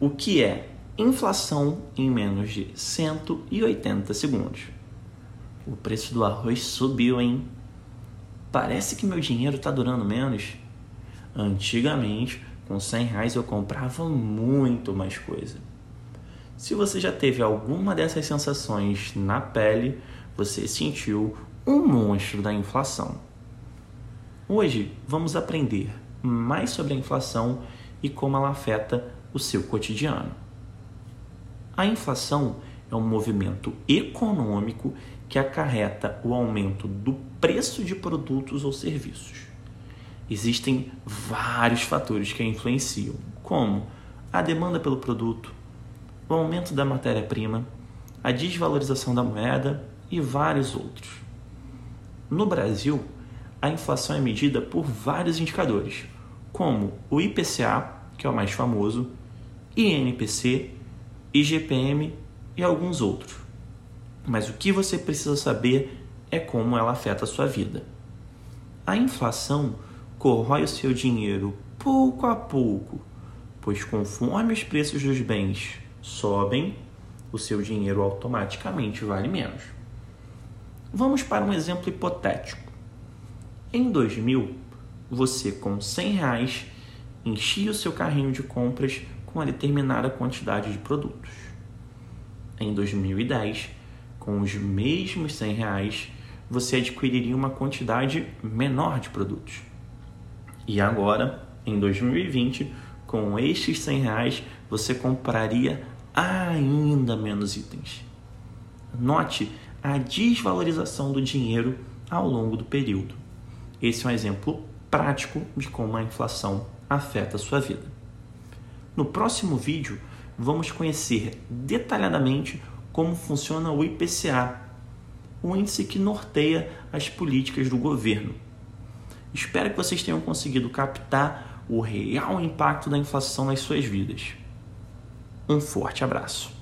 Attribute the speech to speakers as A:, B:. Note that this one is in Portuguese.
A: o que é inflação em menos de 180 segundos. O preço do arroz subiu, hein? Parece que meu dinheiro está durando menos. Antigamente, com 100 reais eu comprava muito mais coisa. Se você já teve alguma dessas sensações na pele, você sentiu um monstro da inflação. Hoje vamos aprender mais sobre a inflação e como ela afeta o seu cotidiano. A inflação é um movimento econômico que acarreta o aumento do preço de produtos ou serviços. Existem vários fatores que a influenciam, como a demanda pelo produto, o aumento da matéria-prima, a desvalorização da moeda e vários outros. No Brasil, a inflação é medida por vários indicadores, como o IPCA, que é o mais famoso, INPC, IGPM e alguns outros. Mas o que você precisa saber é como ela afeta a sua vida. A inflação corrói o seu dinheiro pouco a pouco, pois conforme os preços dos bens sobem, o seu dinheiro automaticamente vale menos. Vamos para um exemplo hipotético. Em 2000, você com 100 reais enchia o seu carrinho de compras com uma determinada quantidade de produtos. Em 2010, com os mesmos 100 reais, você adquiriria uma quantidade menor de produtos. E agora, em 2020, com estes 100 reais, você compraria ainda menos itens. Note a desvalorização do dinheiro ao longo do período. Esse é um exemplo prático de como a inflação afeta a sua vida. No próximo vídeo, vamos conhecer detalhadamente como funciona o IPCA, o índice que norteia as políticas do governo. Espero que vocês tenham conseguido captar o real impacto da inflação nas suas vidas. Um forte abraço.